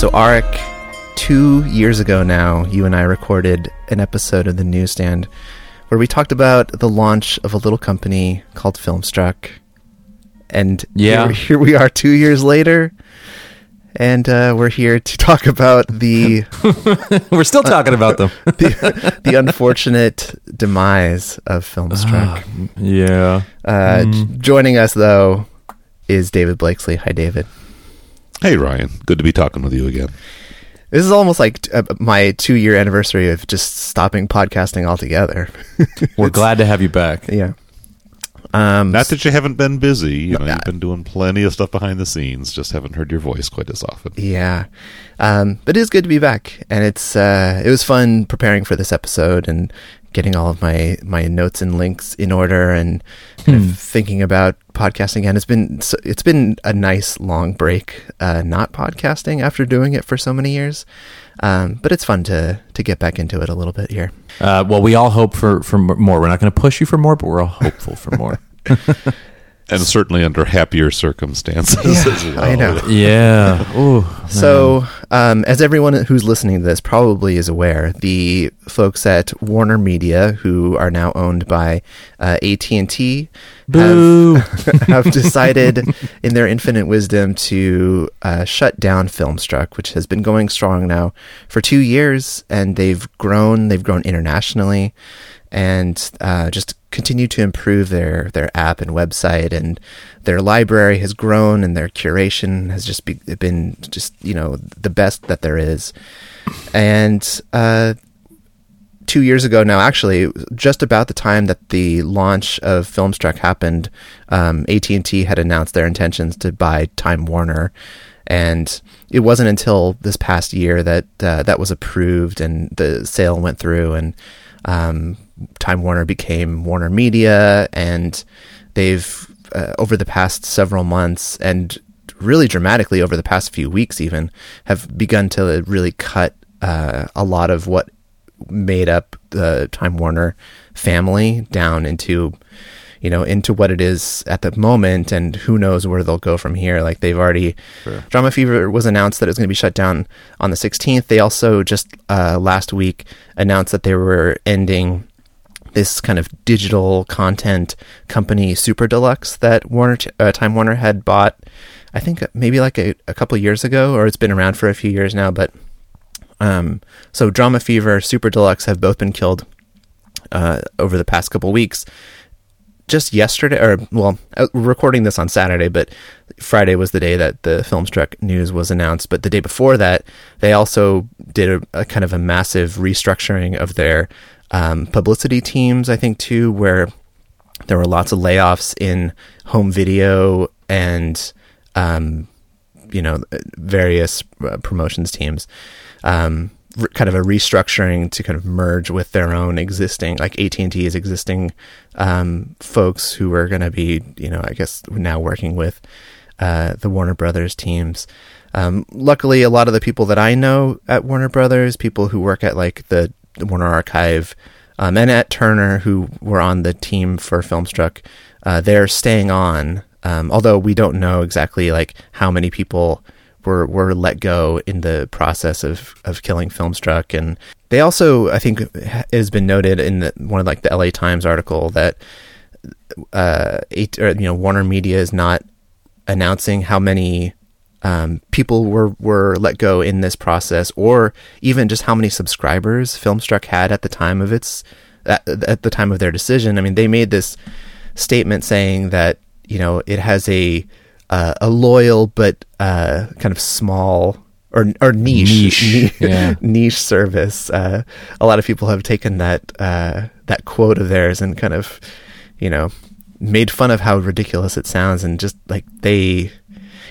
So, Arik, two years ago now, you and I recorded an episode of the newsstand where we talked about the launch of a little company called Filmstruck. And Yeah. here, here we are two years later, and uh, we're here to talk about the We're still talking about them. the, the unfortunate demise of Filmstruck. yeah. Uh, j- joining us though is David Blakesley. Hi, David. Hey, Ryan. Good to be talking with you again. This is almost like uh, my two-year anniversary of just stopping podcasting altogether. We're glad to have you back. yeah. Um, Not that you haven't been busy. You know, No, you've been doing plenty of stuff behind the scenes. Just haven't heard your voice quite as often. yeah, um, but it is good to be back, and it's uh, it was fun preparing for this episode and getting all of my my notes and links in order and kind of thinking about podcasting again. It's been it's been a nice long break, uh, not podcasting after doing it for so many years, um, but it's fun to to get back into it a little bit here. Uh, well, we all hope for, for more. We're not going to push you for more, but we're all hopeful for more. And certainly under happier circumstances Yeah, as well. I know. yeah. Ooh. So, um, as everyone who's listening to this probably is aware, the folks at Warner Media, who are now owned by uh, AT and T, have, have decided, in their infinite wisdom, to uh, shut down Filmstruck, which has been going strong now for two years, and they've grown. They've grown internationally, and uh, just continue to improve their their app and website and their library has grown and their curation has just be, been just you know the best that there is. And uh two years ago now, actually, just about the time that the launch of Filmstruck happened, um, AT and T had announced their intentions to buy Time Warner, and it wasn't until this past year that uh, that was approved and the sale went through, and um, Time Warner became Warner Media, and they've uh, over the past several months and really dramatically over the past few weeks even have begun to really cut uh, a lot of what made up the Time Warner family down into you know into what it is at the moment and who knows where they'll go from here. Like they've already Drama Fever was announced that it was going to be shut down on the 16th they also just uh, last week announced that they were ending this kind of digital content company Super Deluxe that Warner uh, Time Warner had bought I think maybe like a, a couple years ago or it's been around for a few years now but um, so Drama Fever, Super Deluxe have both been killed uh, over the past couple weeks. Just yesterday, or well, uh, recording this on Saturday, but Friday was the day that the Filmstruck news was announced. But the day before that, they also did a, a kind of a massive restructuring of their um, publicity teams. I think too, where there were lots of layoffs in home video and um, you know various uh, promotions teams um, r- kind of a restructuring to kind of merge with their own existing like AT&T's existing um, folks who are going to be you know I guess now working with uh, the Warner Brothers teams um, luckily a lot of the people that I know at Warner Brothers people who work at like the Warner Archive um, and at Turner who were on the team for Filmstruck uh, they're staying on um, although we don't know exactly like how many people were were let go in the process of of killing Filmstruck, and they also I think it has been noted in the, one of like the LA Times article that uh, eight, or, you know Warner Media is not announcing how many um, people were were let go in this process, or even just how many subscribers Filmstruck had at the time of its at, at the time of their decision. I mean, they made this statement saying that you know it has a uh, a loyal but uh, kind of small or or niche Niche, ni- yeah. niche service. Uh, a lot of people have taken that uh, that quote of theirs and kind of you know made fun of how ridiculous it sounds and just like they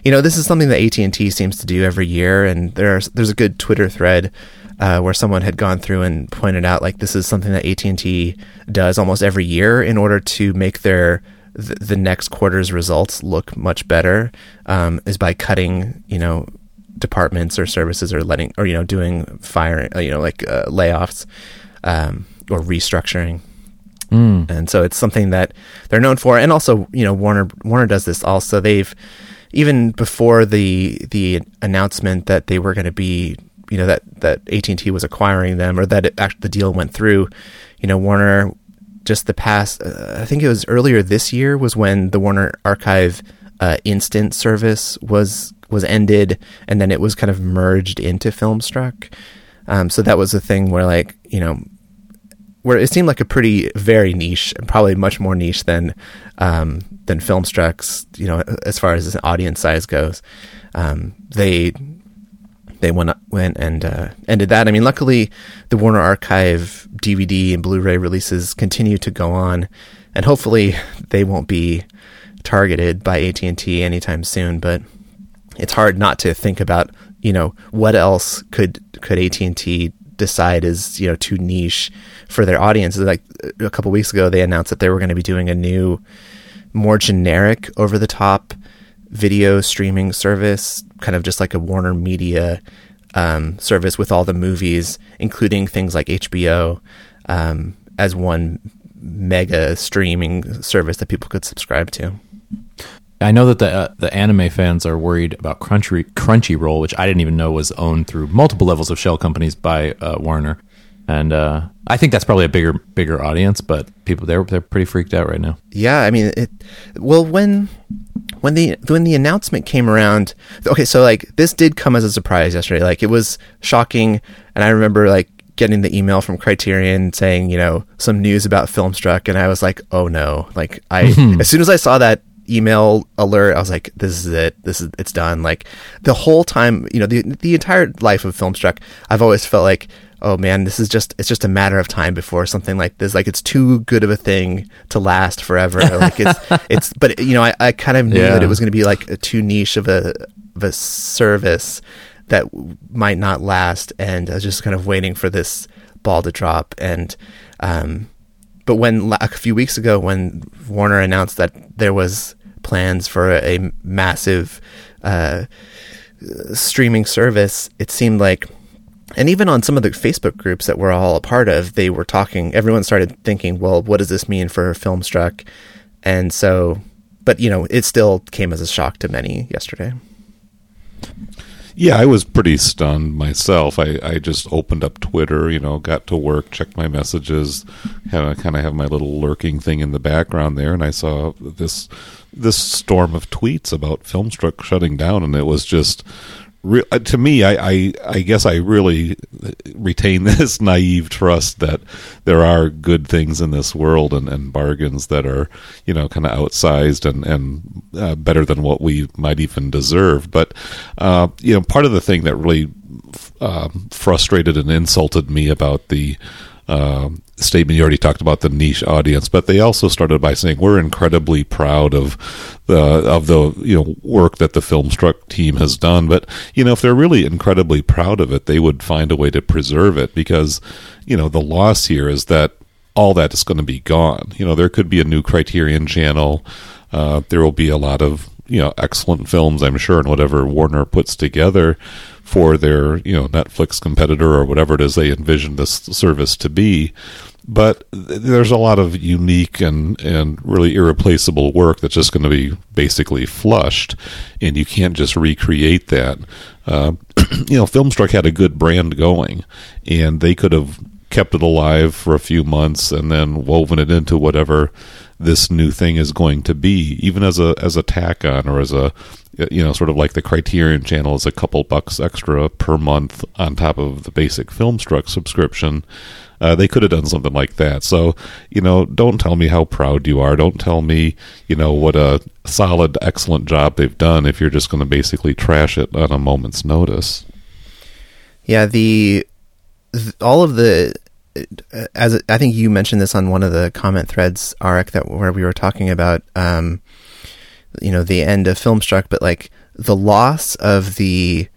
you know this is something that AT&T seems to do every year and there's there's a good Twitter thread uh, where someone had gone through and pointed out like this is something that AT&T does almost every year in order to make their the, the next quarter's results look much better um, is by cutting you know departments or services or letting or you know doing firing uh, you know like uh, layoffs um, or restructuring. And so it's something that they're known for. And also you know Warner Warner does this also. They've even before the the announcement that they were going to be, you know, that that AT and T was acquiring them, or that it, actually the deal went through, you know, Warner just the past, uh, I think it was earlier this year was when the Warner Archive uh, instant service was was ended, and then it was kind of merged into Filmstruck. Um, so that was a thing where, like, you know, where it seemed like a pretty very niche, and probably much more niche than um, than Filmstruck's, you know, as far as audience size goes. Um, they they went went and uh, ended that. I mean, luckily, the Warner Archive DVD and Blu-ray releases continue to go on, and hopefully, they won't be targeted by AT and T anytime soon. But it's hard not to think about, you know, what else could could AT and T decide is you know too niche for their audience. Like a couple weeks ago, they announced that they were going to be doing a new, more generic, over the top video streaming service, kind of just like a Warner Media um, service with all the movies, including things like HBO, um, as one mega streaming service that people could subscribe to. I know that the uh, the anime fans are worried about Crunchy Crunchyroll, which I didn't even know was owned through multiple levels of shell companies by uh, Warner, and uh, I think that's probably a bigger bigger audience. But people they're they're pretty freaked out right now. Yeah, I mean it. Well, when when the when the announcement came around, okay, so like this did come as a surprise yesterday. Like it was shocking, and I remember like getting the email from Criterion saying, you know, some news about Filmstruck, and I was like, oh no! Like I, as soon as I saw that email alert, I was like, this is it. This is it's done. Like the whole time, you know, the the entire life of Filmstruck, I've always felt like, oh man, this is just it's just a matter of time before something like this. Like it's too good of a thing to last forever. like it's it's, but you know, I, I kind of knew Yeah. that it was going to be like a too niche of a of a service that might not last, and I was just kind of waiting for this ball to drop and. um but when a few weeks ago, when Warner announced that there was plans for a, massive uh, streaming service, it seemed like, and even on some of the Facebook groups that we're all a part of, they were talking. Everyone started thinking, "Well, what does this mean for Filmstruck?" And so, but you know, it still came as a shock to many yesterday. Yeah, I was pretty stunned myself. I, I just opened up Twitter, you know, got to work, checked my messages, kind of kind of have my little lurking thing in the background there, and I saw this this storm of tweets about Filmstruck shutting down, and it was just re- uh, to me. I, I I guess I really retain this naive trust that there are good things in this world and, and bargains that are you know kind of outsized and and uh, better than what we might even deserve. But uh, you know, part of the thing that really um, frustrated and insulted me about the um, statement you already talked about the niche audience, but they also started by saying we're incredibly proud of the of the you know work that the Filmstruck team has done. But you know, if they're really incredibly proud of it, they would find a way to preserve it because you know the loss here is that all that is going to be gone. You know, there could be a new Criterion channel. Uh, there will be a lot of you know excellent films, I'm sure, and whatever Warner puts together for their you know Netflix competitor or whatever it is they envision this service to be. But there's a lot of unique and and really irreplaceable work that's just going to be basically flushed, and you can't just recreate that. Uh, you know, Filmstruck had a good brand going, and they could have kept it alive for a few months and then woven it into whatever this new thing is going to be, even as a as a tack on or as a you know sort of like the Criterion channel is a couple bucks extra per month on top of the basic Filmstruck subscription. Uh, they could have done something like that. So, you know, don't tell me how proud you are. Don't tell me, you know, what a solid, excellent job they've done if you're just going to basically trash it on a moment's notice. Yeah, the th- all of the as I think you mentioned this on one of the comment threads, Arik, that where we were talking about, um, you know, the end of Filmstruck, but like the loss of the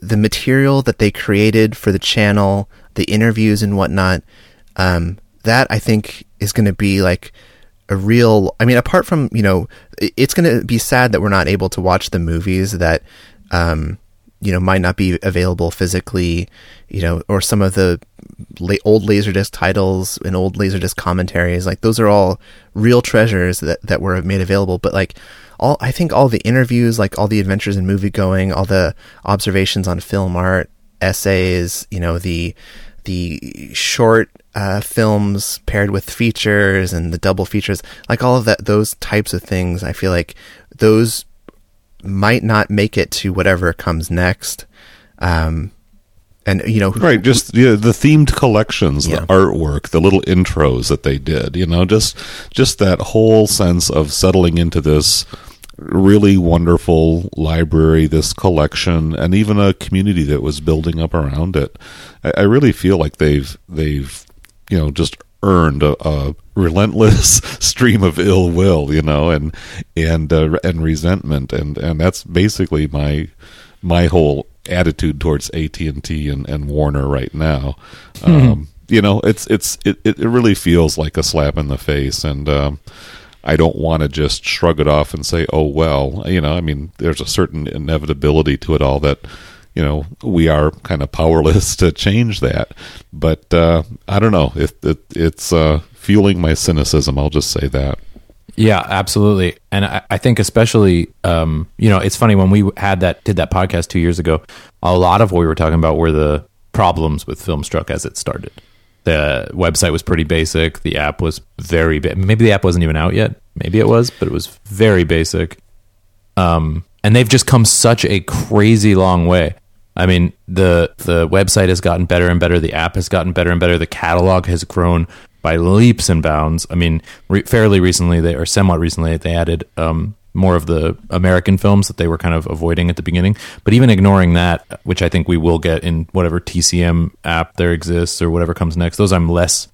the material that they created for the channel, the interviews and whatnot. Um, that I think is going to be like a real. I mean, apart from you know, it's going to be sad that we're not able to watch the movies that um, you know might not be available physically, you know, or some of the la- old Laserdisc titles and old Laserdisc commentaries. Like those are all real treasures that that were made available. But like all, I think all the interviews, like all the adventures in movie going, all the observations on film art, essays, you know, the the short uh, films paired with features and the double features, like all of that, those types of things. I feel like those might not make it to whatever comes next. Um, and you know, right? Just yeah, the themed collections, Yeah. the artwork, the little intros that they did. You know, just just that whole sense of settling into this really wonderful library, this collection, and even a community that was building up around it. I, I really feel like they've they've you know just earned a, a relentless stream of ill will, you know, and and uh, and resentment, and and that's basically my my whole attitude towards AT and T and Warner right now. Um, you know, it's it's it, it really feels like a slap in the face, and um, I don't want to just shrug it off and say, "Oh well," you know. I mean, there's a certain inevitability to it all that you know we are kind of powerless to change that. But uh, I don't know if it, it's uh, fueling my cynicism. I'll just say that. Yeah, absolutely. And I, I think especially, um, you know, it's funny when we had that did that podcast two years ago. A lot of what we were talking about were the problems with Filmstruck as it started. The website was pretty basic. The app was very ba- maybe the app wasn't even out yet. Maybe it was, but it was very basic. Um, and they've just come such a crazy long way. I mean, the the website has gotten better and better. The app has gotten better and better. The catalog has grown by leaps and bounds. I mean, re- fairly recently, they or somewhat recently, they added um, more of the American films that they were kind of avoiding at the beginning. But even ignoring that, which I think we will get in whatever TCM app there exists or whatever comes next, those I'm less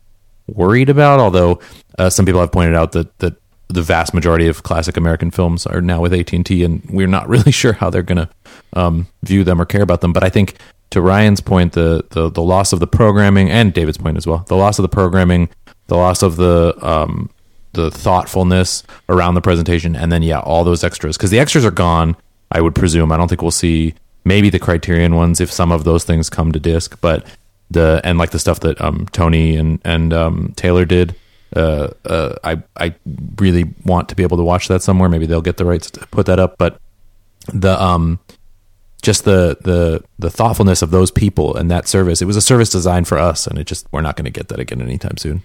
worried about. Although uh, some people have pointed out that that the vast majority of classic American films are now with AT and T, and we're not really sure how they're going to um, view them or care about them. But I think to Ryan's point, the, the the loss of the programming, and David's point as well, the loss of the programming, the loss of the um, the thoughtfulness around the presentation, and then yeah, all those extras because the extras are gone. I would presume. I don't think we'll see maybe the Criterion ones if some of those things come to disc, but the and like the stuff that um, Tony and and um, Taylor did. Uh, uh, I I really want to be able to watch that somewhere. Maybe they'll get the rights to put that up, but the um just the the the thoughtfulness of those people and that service. It was a service designed for us, and it just we're not going to get that again anytime soon.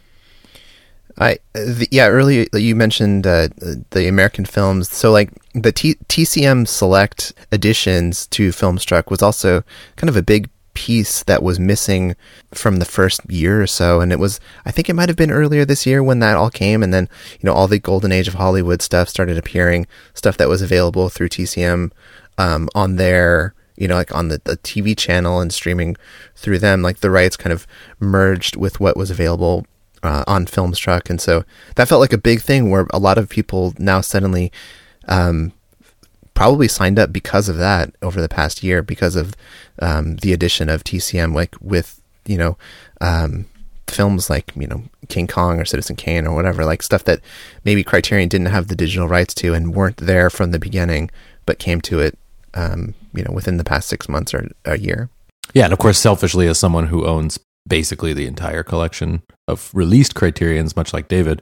I the, yeah earlier you mentioned uh, the American films. So like the T- TCM Select editions to Filmstruck was also kind of a big piece that was missing from the first year or so, and it was I think it might have been earlier this year when that all came, and then you know all the golden age of Hollywood stuff started appearing, stuff that was available through TCM um, on their you know, like on the, the TV channel and streaming through them, like the rights kind of merged with what was available uh, on Filmstruck, and so that felt like a big thing where a lot of people now suddenly um, probably signed up because of that over the past year because of um, the addition of TCM, like with you know um, films like you know King Kong or Citizen Kane or whatever, like stuff that maybe Criterion didn't have the digital rights to and weren't there from the beginning, but came to it um, you know within the past six months or a year. Yeah, and of course, selfishly, as someone who owns basically the entire collection of released Criterions, much like David,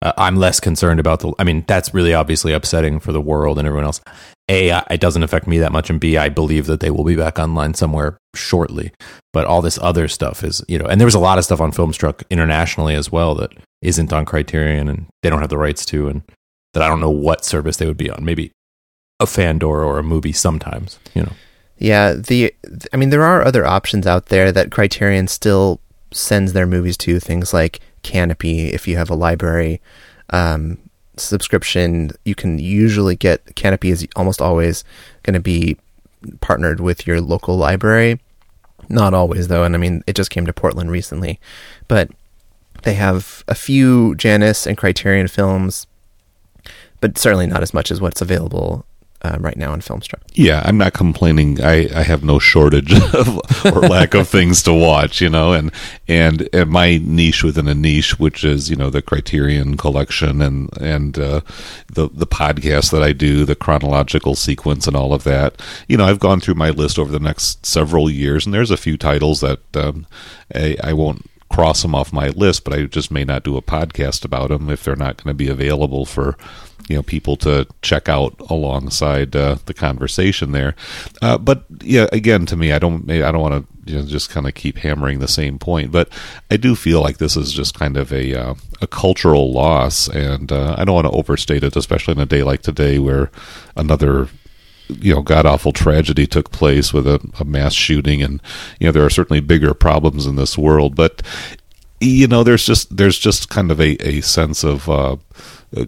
uh, I'm less concerned about the. I mean, that's really obviously upsetting for the world and everyone else. A, it doesn't affect me that much, and B, I believe that they will be back online somewhere shortly. But all this other stuff is, you know, and there was a lot of stuff on Filmstruck internationally as well that isn't on Criterion, and they don't have the rights to, and that I don't know what service they would be on. Maybe a Fandor or a MUBI sometimes, you know. Yeah, the I mean there are other options out there that Criterion still sends their movies to things like Kanopy if you have a library um, subscription you can usually get Kanopy is almost always going to be partnered with your local library not always though and I mean it just came to Portland recently but they have a few Janus and Criterion films but certainly not as much as what's available um, right now on Filmstruck. Yeah, I'm not complaining. I, I have no shortage of, or lack of things to watch, you know, and, and and my niche within a niche, which is you know the Criterion Collection and and uh, the the podcast that I do, the chronological sequence and all of that. You know, I've gone through my list over the next several years, and there's a few titles that um, I, I won't cross them off my list, but I just may not do a podcast about them if they're not going to be available for you know people to check out alongside uh, the conversation there. Uh, but yeah, again, to me, I don't I don't want to you know, just kind of keep hammering the same point, but I do feel like this is just kind of a uh, a cultural loss, and uh, I don't want to overstate it, especially in a day like today where another you know god awful tragedy took place with a, a, mass shooting. And you know there are certainly bigger problems in this world but you know there's just there's just kind of a, a sense of uh,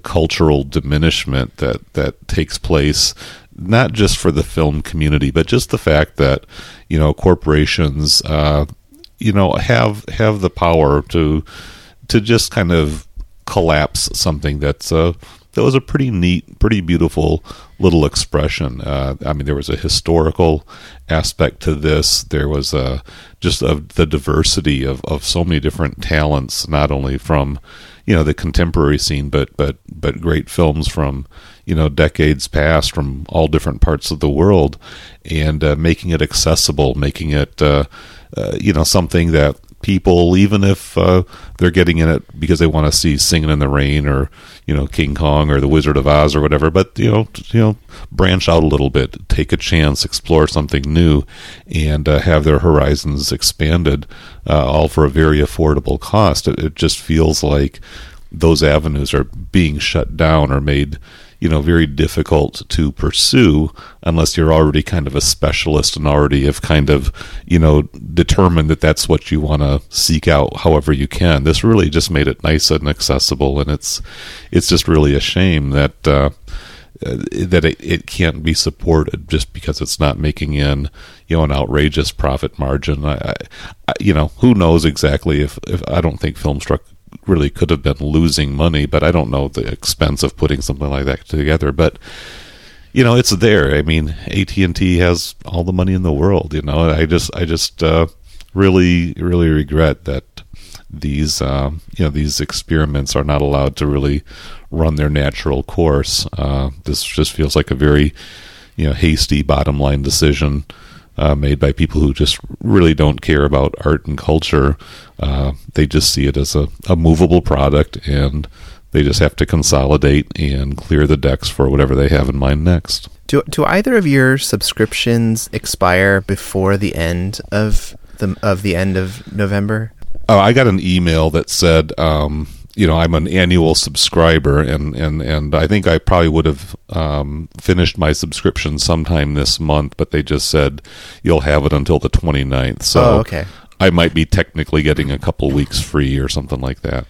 cultural diminishment that that takes place not just for the film community but just the fact that you know corporations uh, you know have have the power to to just kind of collapse something that's uh, that was a pretty neat, pretty beautiful little expression. Uh, I mean, there was a historical aspect to this. There was a, just of the diversity of, of so many different talents, not only from you know the contemporary scene, but but but great films from you know decades past from all different parts of the world, and uh, making it accessible, making it uh, uh you know something that people, even if uh, they're getting in it because they want to see Singing in the Rain or you know King Kong or The Wizard of Oz or whatever. But you know, you know, branch out a little bit, take a chance, explore something new, and uh, have their horizons expanded, uh, all for a very affordable cost. It, it just feels like those avenues are being shut down or made you know very difficult to pursue unless you're already kind of a specialist and already have kind of you know determined that that's what you want to seek out however you can. This really just made it nice and accessible and it's it's just really a shame that uh, that it, it can't be supported just because it's not making in you know an outrageous profit margin. I, I you know who knows exactly if, if I don't think Filmstruck really could have been losing money, but I don't know the expense of putting something like that together. But you know, it's there. I mean, AT and T has all the money in the world. You know, I just, I just uh, really, really regret that these, uh, you know, these experiments are not allowed to really run their natural course. Uh, this just feels like a very, you know, hasty bottom line decision uh, made by people who just really don't care about art and culture. Uh, they just see it as a, a movable product and they just have to consolidate and clear the decks for whatever they have in mind next. Do, do either of your subscriptions expire before the end of the of the end of November? Oh, I got an email that said um, you know I'm an annual subscriber, and and and I think I probably would have um, finished my subscription sometime this month, but they just said you'll have it until the 29th. So oh, okay. I might be technically getting a couple weeks free or something like that.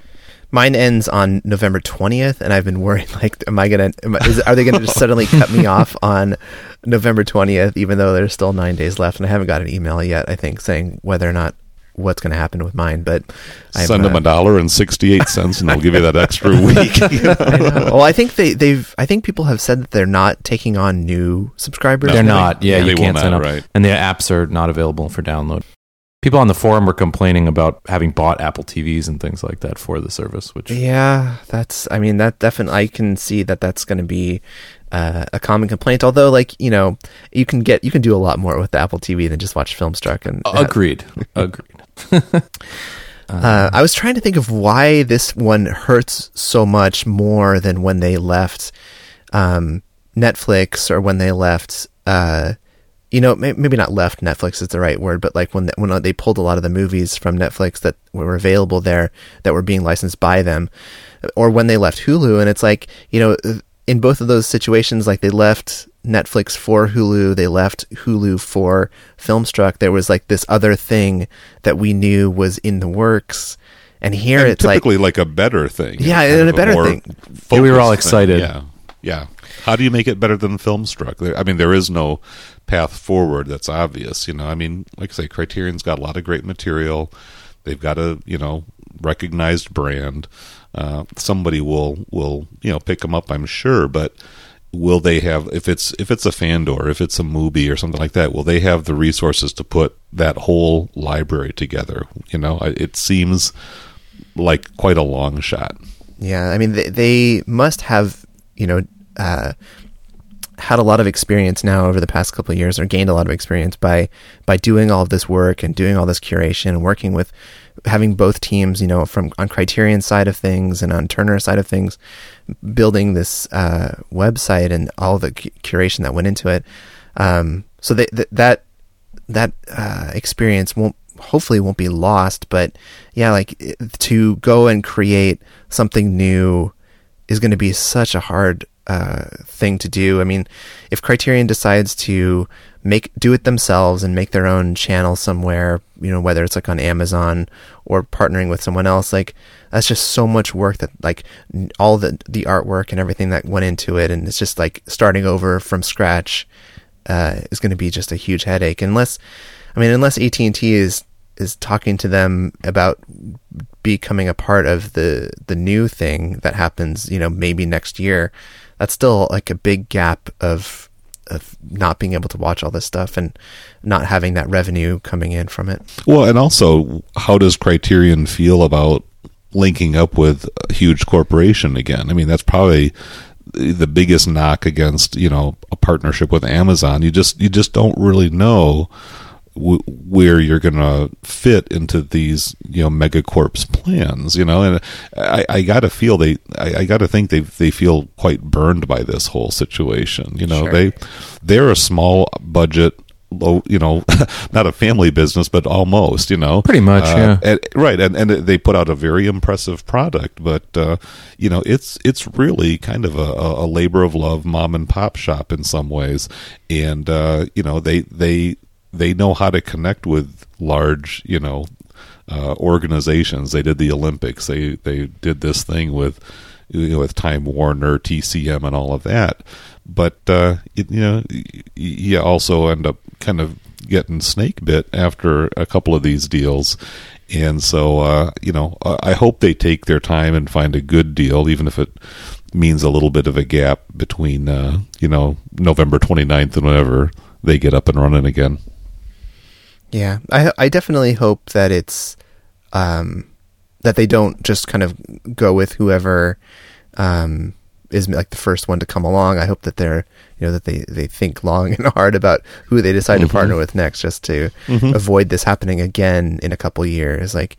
Mine ends on November 20th, and I've been worried like, am I gonna? Am I, is, are they gonna just suddenly cut me off on November 20th, even though there's still nine days left? And I haven't got an email yet. I think saying whether or not what's going to happen with mine. But i send them a dollar and sixty eight cents, and they'll give you that extra week. You know? I well, I think they, they've. I think people have said that they're not taking on new subscribers. No, they're not. Yeah, you can't sign up, right. and the apps are not available for download. People on the forum were complaining about having bought Apple TVs and things like that for the service. Which yeah, that's. I mean, that definitely. I can see that that's going to be uh, a common complaint. Although, like you know, you can get you can do a lot more with the Apple TV than just watch Filmstruck. And agreed, agreed. uh, I was trying to think of why this one hurts so much more than when they left um, Netflix or when they left. Uh, you know, maybe not left Netflix is the right word, but like when when they pulled a lot of the movies from Netflix that were available there that were being licensed by them, or when they left Hulu, and it's like you know, in both of those situations, like they left Netflix for Hulu, they left Hulu for Filmstruck. There was like this other thing that we knew was in the works. And here and it's typically like, like a better thing. Yeah, and a better thing. Yeah, we were all excited. Thing. Yeah. Yeah. How do you make it better than Filmstruck? There, I mean, there is no path forward that's obvious. You know, I mean, like I say, Criterion's got a lot of great material. They've got a, you know, recognized brand. Uh, somebody will will you know pick them up, I'm sure. But will they have if it's if it's a Fandor, if it's a MUBI or something like that, will they have the resources to put that whole library together? You know, it seems like quite a long shot. Yeah, I mean they, they must have you know uh, had a lot of experience now over the past couple of years, or gained a lot of experience by by doing all of this work and doing all this curation and working with having both teams, you know, from on Criterion side of things and on Turner side of things, building this uh, website and all the curation that went into it. Um, so they, th- that that uh, experience won't hopefully won't be lost. But yeah, like to go and create something new is going to be such a hard uh, thing to do. I mean, if Criterion decides to make do it themselves and make their own channel somewhere, you know, whether it's like on Amazon or partnering with someone else, like that's just so much work that like all the the artwork and everything that went into it, and it's just like starting over from scratch uh, is going to be just a huge headache. Unless, I mean, unless AT and T is is talking to them about becoming a part of the the new thing that happens, you know, maybe next year. That's still like a big gap of of not being able to watch all this stuff and not having that revenue coming in from it. Well, and also, how does Criterion feel about linking up with a huge corporation again? I mean, that's probably the biggest knock against you know a partnership with Amazon. You just you just don't really know w- where you're going to fit into these you know megacorps plans you know? And i, I gotta feel they i, I gotta think they they feel quite burned by this whole situation you know? Sure. they they're a small budget low you know not a family business but almost you know? Pretty much uh, yeah. and, right and, and they put out a very impressive product but uh, you know it's it's really kind of a, a labor of love mom and pop shop in some ways. And uh, you know they they they know how to connect with large, you know, uh, organizations. They did the Olympics. They they did this thing with you know, with Time Warner, TCM, and all of that. But uh, it, you know, you also end up kind of getting snake bit after a couple of these deals. And so, uh, you know, I hope they take their time and find a good deal, even if it means a little bit of a gap between, uh, you know, November 29th and whenever they get up and running again. Yeah, I I definitely hope that it's um, that they don't just kind of go with whoever um, is like the first one to come along. I hope that they're you know that they they think long and hard about who they decide mm-hmm. to partner with next, just to mm-hmm. avoid this happening again in a couple years. Like,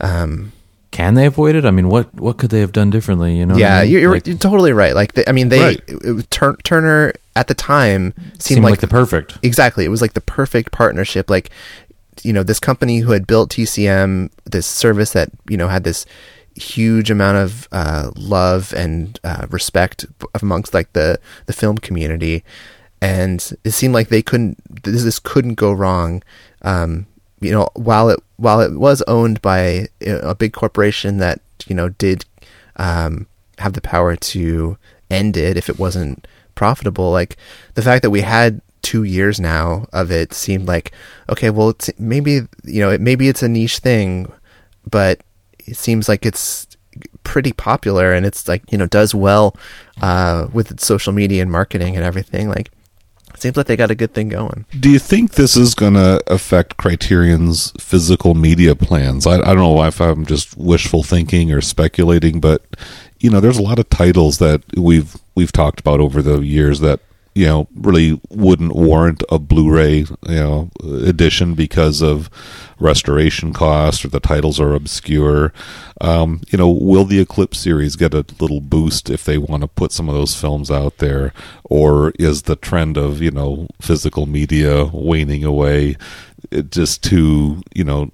um, can they avoid it? I mean, what what could they have done differently? You know? Yeah, I mean? you're, like, you're, totally right. Like, they, I mean, they right. it, Tur- Turner at the time seemed, seemed like, like, the perfect. Exactly, it was like the perfect partnership. Like, you know, this company who had built TCM, this service that you know had this huge amount of uh, love and uh, respect amongst like the the film community, and it seemed like they couldn't. This, this couldn't go wrong. Um, you know, while it while it was owned by a big corporation that you know did um, have the power to end it if it wasn't profitable, like the fact that we had two years now of it seemed like okay, well, maybe you know, maybe it's a niche thing, but it seems like it's pretty popular and it's like you know does well uh, with social media and marketing and everything. Like seems like they got a good thing going. Do you think this is going to affect Criterion's physical media plans? I, I don't know if I'm just wishful thinking or speculating, but you know, there's a lot of titles that we've we've talked about over the years that you know really wouldn't warrant a Blu-ray you know edition because of restoration costs or the titles are obscure. Um, you know, will the Eclipse series get a little boost if they want to put some of those films out there, or is the trend of you know physical media waning away? It just too you know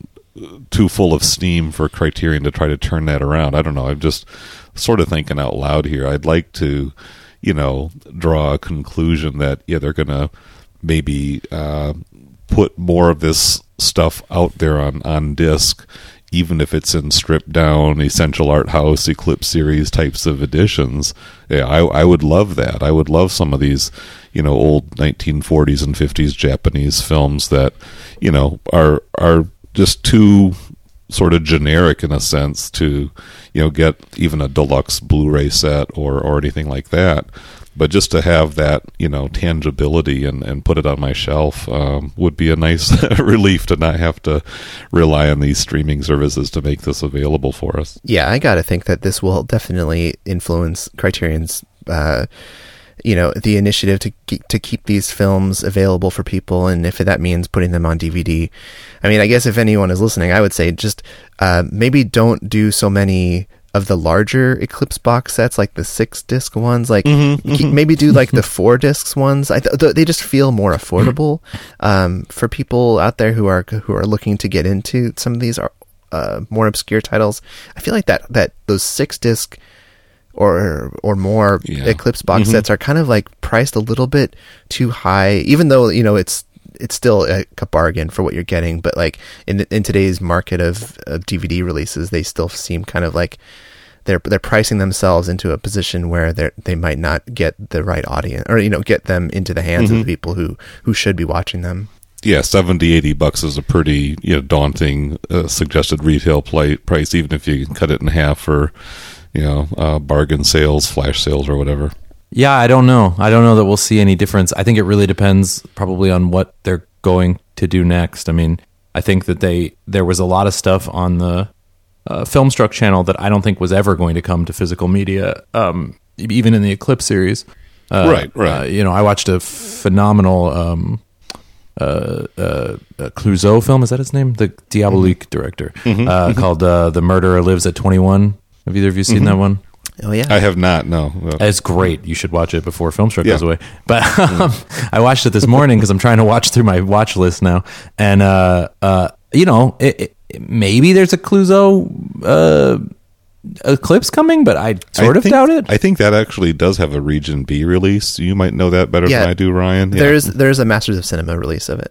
too full of steam for Criterion to try to turn that around. I don't know. I'm just sort of thinking out loud here. I'd like to you know, draw a conclusion that yeah, they're gonna maybe uh, put more of this stuff out there on on disc, even if it's in stripped down essential art house eclipse series types of editions. Yeah, I I would love that. I would love some of these, you know, old 1940s and 50s Japanese films that, you know, are are just too sort of generic in a sense to you know get even a deluxe Blu-ray set or or anything like that. But just to have that you know tangibility and and put it on my shelf um, would be a nice relief to not have to rely on these streaming services to make this available for us. Yeah, I got to think that this will definitely influence Criterion's. Uh, you know the initiative to keep, to keep these films available for people, and if that means putting them on DVD, I mean, I guess if anyone is listening, I would say just uh, maybe don't do so many of the larger Eclipse box sets, like the six disc ones. Like keep, maybe do like the four discs ones. I th- th- they just feel more affordable um, for people out there who are who are looking to get into some of these uh, more obscure titles. I feel like that that those six disc or or more Yeah. Eclipse box sets are kind of like priced a little bit too high, even though you know it's it's still a, a bargain for what you're getting. But like in in today's market of, of DVD releases, they still seem kind of like they're they're pricing themselves into a position where they they might not get the right audience or you know get them into the hands of the people who who should be watching them. yeah, 70, 80 bucks is a pretty you know daunting uh, suggested retail pli price, even if you can cut it in half for you know uh, bargain sales, flash sales, or whatever. Yeah, I don't know. I don't know that we'll see any difference. I think it really depends probably on what they're going to do next. I mean, I think that they there was a lot of stuff on the uh, Filmstruck channel that I don't think was ever going to come to physical media, um, even in the Eclipse series. Uh, Right, right. uh, you know, I watched a phenomenal um, uh, uh, Clouzot film. Is that his name? The Diabolique director, uh, called uh, "The Murderer Lives at 21." Have either of you seen that one? Oh yeah, I have not. No, Uh, It's great. You should watch it before Filmstruck Yeah. goes away. But um, I watched it this morning because I'm trying to watch through my watch list now. And uh, uh, you know, it, it, maybe there's a Clouzot uh, eclipse coming, but I sort I of think- doubt it. I think that actually does have a Region B release. You might know that better Yeah. than I do, Ryan. Yeah. there's there's a Masters of Cinema release of it.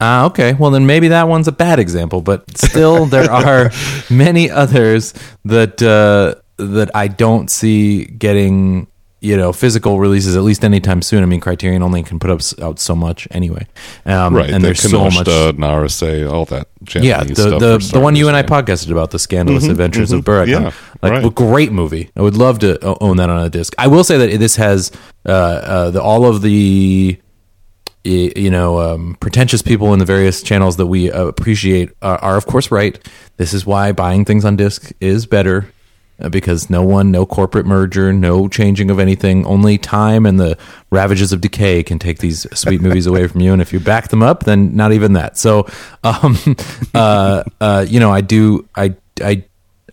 Ah, okay. Well, then maybe that one's a bad example, but still, there are many others that uh, that I don't see getting you know physical releases at least anytime soon. I mean, Criterion only can put up out so much anyway, um, right. And the there's so much. Kinoshita, Naruse, all that. Japanese yeah, the the, the one you and I podcasted about, the scandalous adventures of Buraikan. Yeah, like right. a great movie. I would love to own that on a disc. I will say that this has uh, uh, the, all of the you know um, pretentious people in the various channels that we appreciate are, are of course right. This is why buying things on disc is better. uh, Because no one, no corporate merger, no changing of anything. Only time and the ravages of decay can take these sweet movies away from you. And if you back them up, then not even that. So, um, uh, uh, you know, I do, I, I,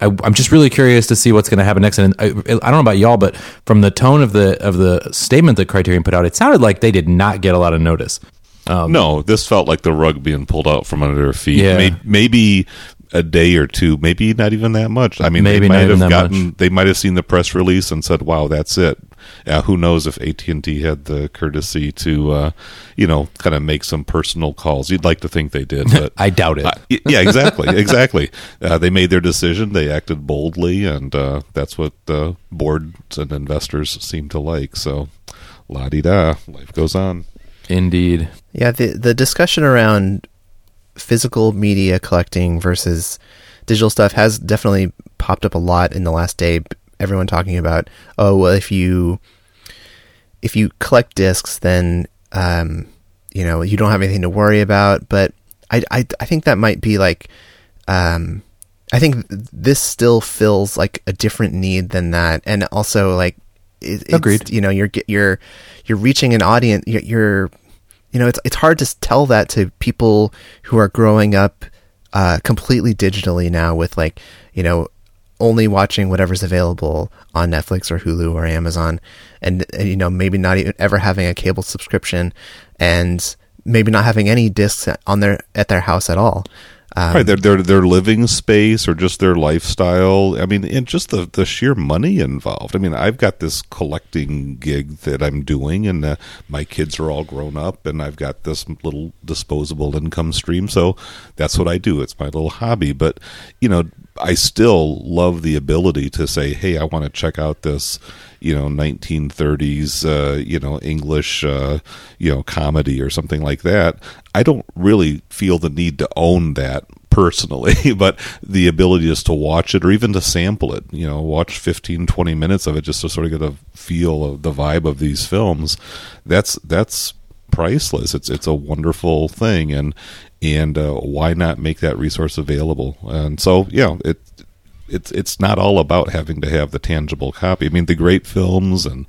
I, I'm just really curious to see what's going to happen next. And I, I don't know about y'all, but from the tone of the of the statement that Criterion put out, it sounded like they did not get a lot of notice. Um, no, this felt like the rug being pulled out from under their feet. Yeah. May- maybe a day or two, maybe not even that much. I mean, Maybe they not might even have that gotten, much. they might have seen the press release and said, "Wow, that's it." Uh, who knows if AT and T had the courtesy to, uh, you know, kind of make some personal calls? You'd like to think they did, but I doubt it. Uh, yeah, exactly, exactly. Uh, they made their decision. They acted boldly, and uh, that's what the boards and investors seem to like. So, la di da, life goes on. Indeed. Yeah, the the discussion around physical media collecting versus digital stuff has definitely popped up a lot in the last day. Everyone talking about, oh well, if you if you collect discs, then um, you know you don't have anything to worry about. But I I, I think that might be like um, I think this still fills like a different need than that, and also like it, it's, Agreed. You know, you're you're you're reaching an audience. You're, you're you know, it's it's hard to tell that to people who are growing up uh, completely digitally now with like you know only watching whatever's available on Netflix or Hulu or Amazon, and, and you know maybe not even ever having a cable subscription, and maybe not having any discs on their at their house at all. Um, right, their their their living space or just their lifestyle. I mean, and just the the sheer money involved. I mean, I've got this collecting gig that I'm doing, and uh, my kids are all grown up, and I've got this little disposable income stream. So that's what I do. It's my little hobby. But you know, I still love the ability to say, "Hey, I want to check out this." You know, 1930s, uh, you know, English, uh, you know, comedy or something like that. I don't really feel the need to own that personally, but the ability just to watch it or even to sample it, you know, watch 15, 20 minutes of it just to sort of get a feel of the vibe of these films. That's that's priceless. It's it's a wonderful thing, and and uh, why not make that resource available? And so, yeah, it it's it's not all about having to have the tangible copy. I mean, the great films and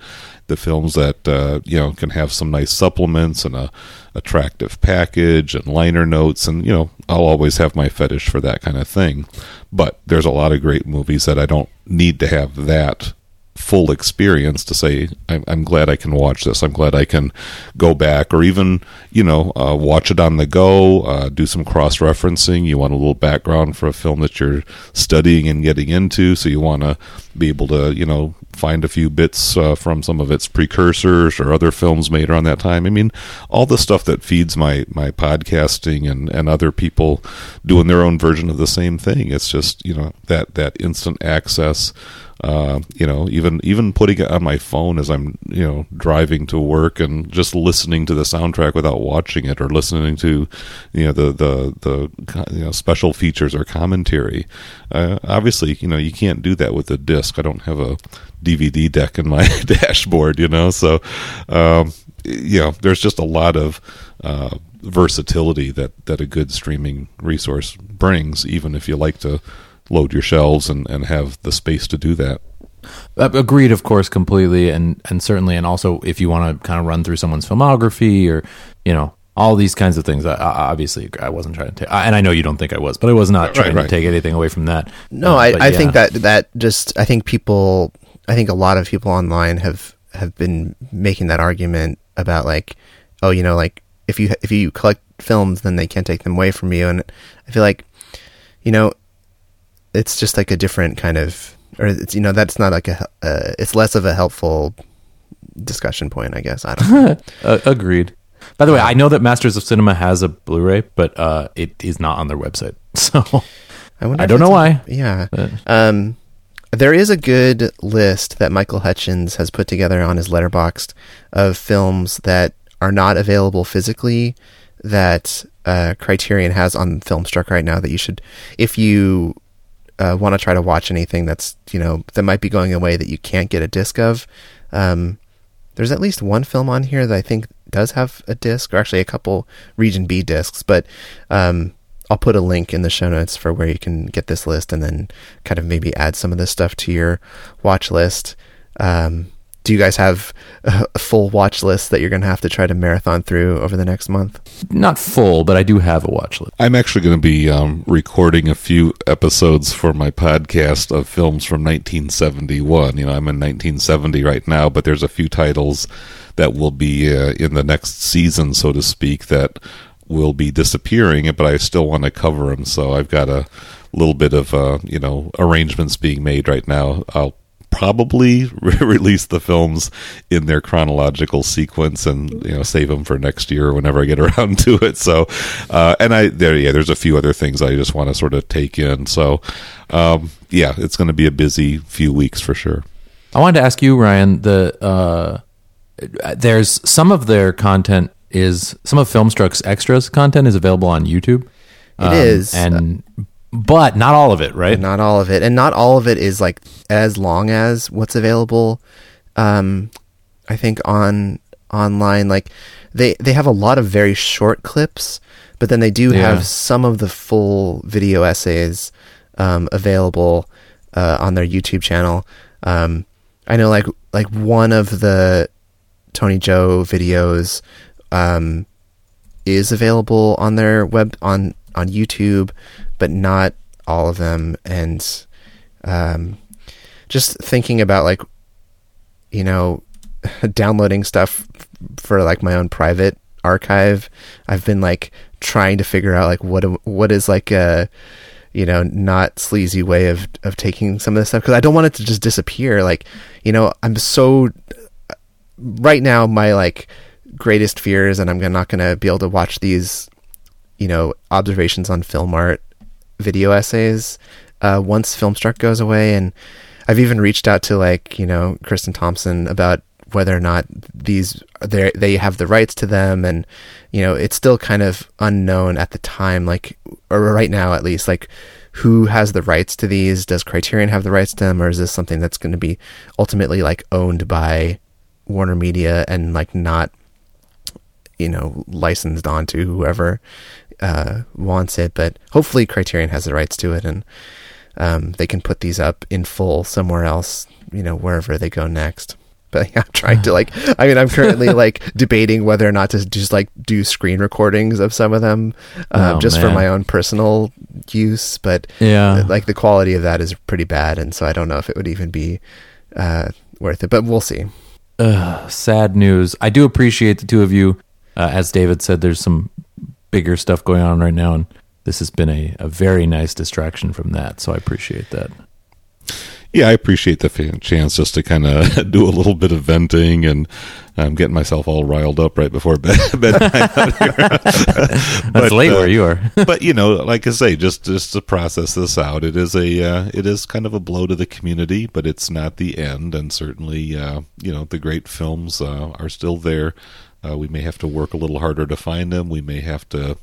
the films that uh, you know can have some nice supplements and a attractive package and liner notes, and you know, I'll always have my fetish for that kind of thing. But there's a lot of great movies that I don't need to have that full experience to say I'm, I'm, glad I can watch this. I'm glad I can go back or even you know uh, watch it on the go. Uh, do some cross referencing. You want a little background for a film that you're studying and getting into, so you want to be able to you know find a few bits uh, from some of its precursors or other films made around that time. I mean, all the stuff that feeds my my podcasting and and other people doing their own version of the same thing. It's just you know that that instant access uh, you know, even even putting it on my phone as I'm you know driving to work and just listening to the soundtrack without watching it or listening to you know the the the you know, special features or commentary. Uh, obviously, you know you can't do that with a disc. I don't have a DVD deck in my dashboard, you know. So, um, you know, there's just a lot of uh, versatility that that a good streaming resource brings, even if you like to load your shelves and, and have the space to do that. Uh, agreed, of course, completely, and and certainly, and also if you want to kind of run through someone's filmography or you know all these kinds of things. I, obviously, I wasn't trying to take, and I know you don't think I was, but I was not trying right. to take anything away from that. No, uh, I, I yeah. think that that just I think people, I think a lot of people online have have been making that argument about like, oh, you know, like if you if you collect films, then they can't take them away from you, and I feel like, you know, it's just like a different kind of, or it's you know that's not like a, uh, it's less of a helpful discussion point, I guess. I don't. know. uh, agreed. By the way, I know that Masters of Cinema has a Blu-ray, but uh, it is not on their website. So I, I don't know why. Yeah. Um, there is a good list that Michael Hutchins has put together on his Letterboxd of films that are not available physically that uh, Criterion has on Filmstruck right now that you should, if you uh, want to try to watch anything that's you know that might be going away that you can't get a disc of, um, there's at least one film on here that I think does have a disc, or actually a couple Region B discs. But um, I'll put a link in the show notes for where you can get this list, and then kind of maybe add some of this stuff to your watch list. Um, do you guys have a full watch list that you're going to have to try to marathon through over the next month? Not full, but I do have a watch list. I'm actually going to be um, recording a few episodes for my podcast of films from 1971. You know, I'm in 1970 right now, but there's a few titles that will be uh, in the next season, so to speak, that will be disappearing, but I still want to cover them. So I've got a little bit of uh, you know arrangements being made right now. I'll probably re- release the films in their chronological sequence and you know save them for next year whenever I get around to it. So, uh, and I there yeah, there's a few other things I just want to sort of take in. So, um, yeah, it's going to be a busy few weeks for sure. I wanted to ask you, Ryan. The uh, there's some of their content is some of Filmstruck's extras content is available on YouTube. It um, is, and but not all of it, right? Not all of it, and not all of it is like as long as what's available. Um, I think on online, like they they have a lot of very short clips, but then they do yeah. have some of the full video essays um, available uh, on their YouTube channel. Um, I know, like like one of the Tony Joe videos um, is available on their web on on YouTube but not all of them. And um, just thinking about like, you know, downloading stuff for like my own private archive. I've been like trying to figure out like what what is like a you know not sleazy way of of taking some of this stuff because I don't want it to just disappear. Like you know I'm so right now my like greatest fears and I'm not going to be able to watch these you know observations on film art video essays uh, once Filmstruck goes away, and I've even reached out to like you know Kristin Thompson about whether or not these they they have the rights to them, and you know, it's still kind of unknown at the time, like or right now at least, like who has the rights to these? Does Criterion have the rights to them, or is this something that's going to be ultimately like owned by Warner Media and like not, you know, licensed onto whoever uh, wants it? But hopefully, Criterion has the rights to it, and um, they can put these up in full somewhere else, you know, wherever they go next. But yeah, I'm trying to like, I mean, I'm currently like debating whether or not to just like do screen recordings of some of them, uh, Oh, just for my own personal use. But Yeah. like the quality of that is pretty bad, and so I don't know if it would even be uh, worth it. But we'll see. Ugh, sad news. I do appreciate the two of you. Uh, as David said, there's some bigger stuff going on right now, and this has been a, a very nice distraction from that. So I appreciate that. Yeah, I appreciate the chance just to kind of do a little bit of venting, and I'm getting myself all riled up right before bed. bedtime out. That's But, late uh, where you are. but you know, like I say, just just to process this out, it is a uh, it is kind of a blow to the community, but it's not the end. And certainly, uh, you know, the great films uh, are still there. Uh, we may have to work a little harder to find them. We may have to,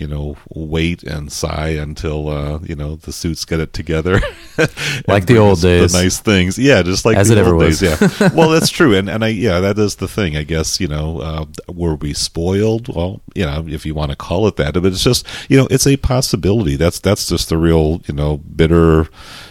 you know, wait and sigh until uh, you know the suits get it together, Like the old days. The nice things, yeah, just like As the it ever old was. days, yeah. well, that's true, and and I yeah, that is the thing. I guess you know, uh, were we spoiled? Well, you know, if you want to call it that, but it's just you know, it's a possibility. That's that's just the real you know bitter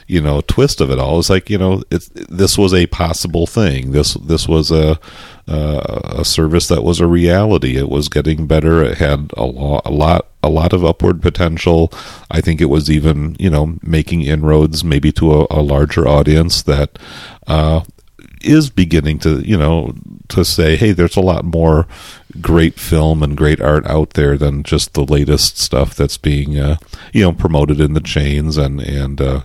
you know twist of it all. It's like you know, this was a possible thing. This this was a uh, a service that was a reality. It was getting better. It had a lot, a lot, a lot of upward potential. I think it was even, you know, making inroads maybe to a, a larger audience that uh, is beginning to, you know, to say, hey, there's a lot more great film and great art out there than just the latest stuff that's being, uh, you know, promoted in the chains and and uh,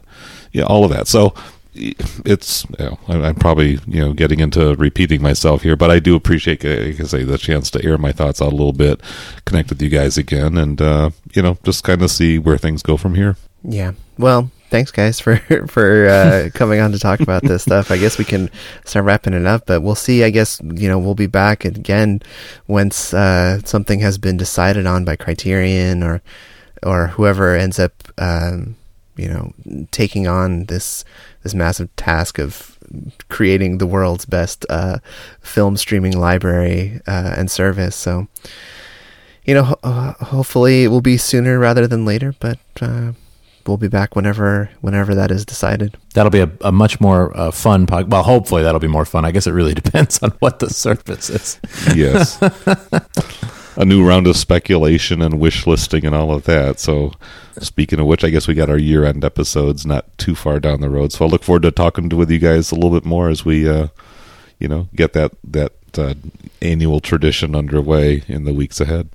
yeah, all of that. So it's you know, I'm probably you know getting into repeating myself here, but I do appreciate like I say the chance to air my thoughts out a little bit, connect with you guys again, and uh, you know just kind of see where things go from here. Yeah. Well, thanks guys for for uh, coming on to talk about this stuff. I guess we can start wrapping it up, but we'll see. I guess you know we'll be back again once uh, something has been decided on by Criterion or or whoever ends up um, you know taking on this this massive task of creating the world's best uh, film streaming library uh, and service. So you know, ho- uh, hopefully it will be sooner rather than later, but uh, we'll be back whenever whenever that is decided. That'll be a, a much more uh, fun pod. Well, hopefully that'll be more fun. I guess it really depends on what the service is. Yes. A new round of speculation and wish listing and all of that. So, speaking of which, I guess we got our year end episodes not too far down the road. So, I look forward to talking to, with you guys a little bit more as we, uh, you know, get that that uh, annual tradition underway in the weeks ahead.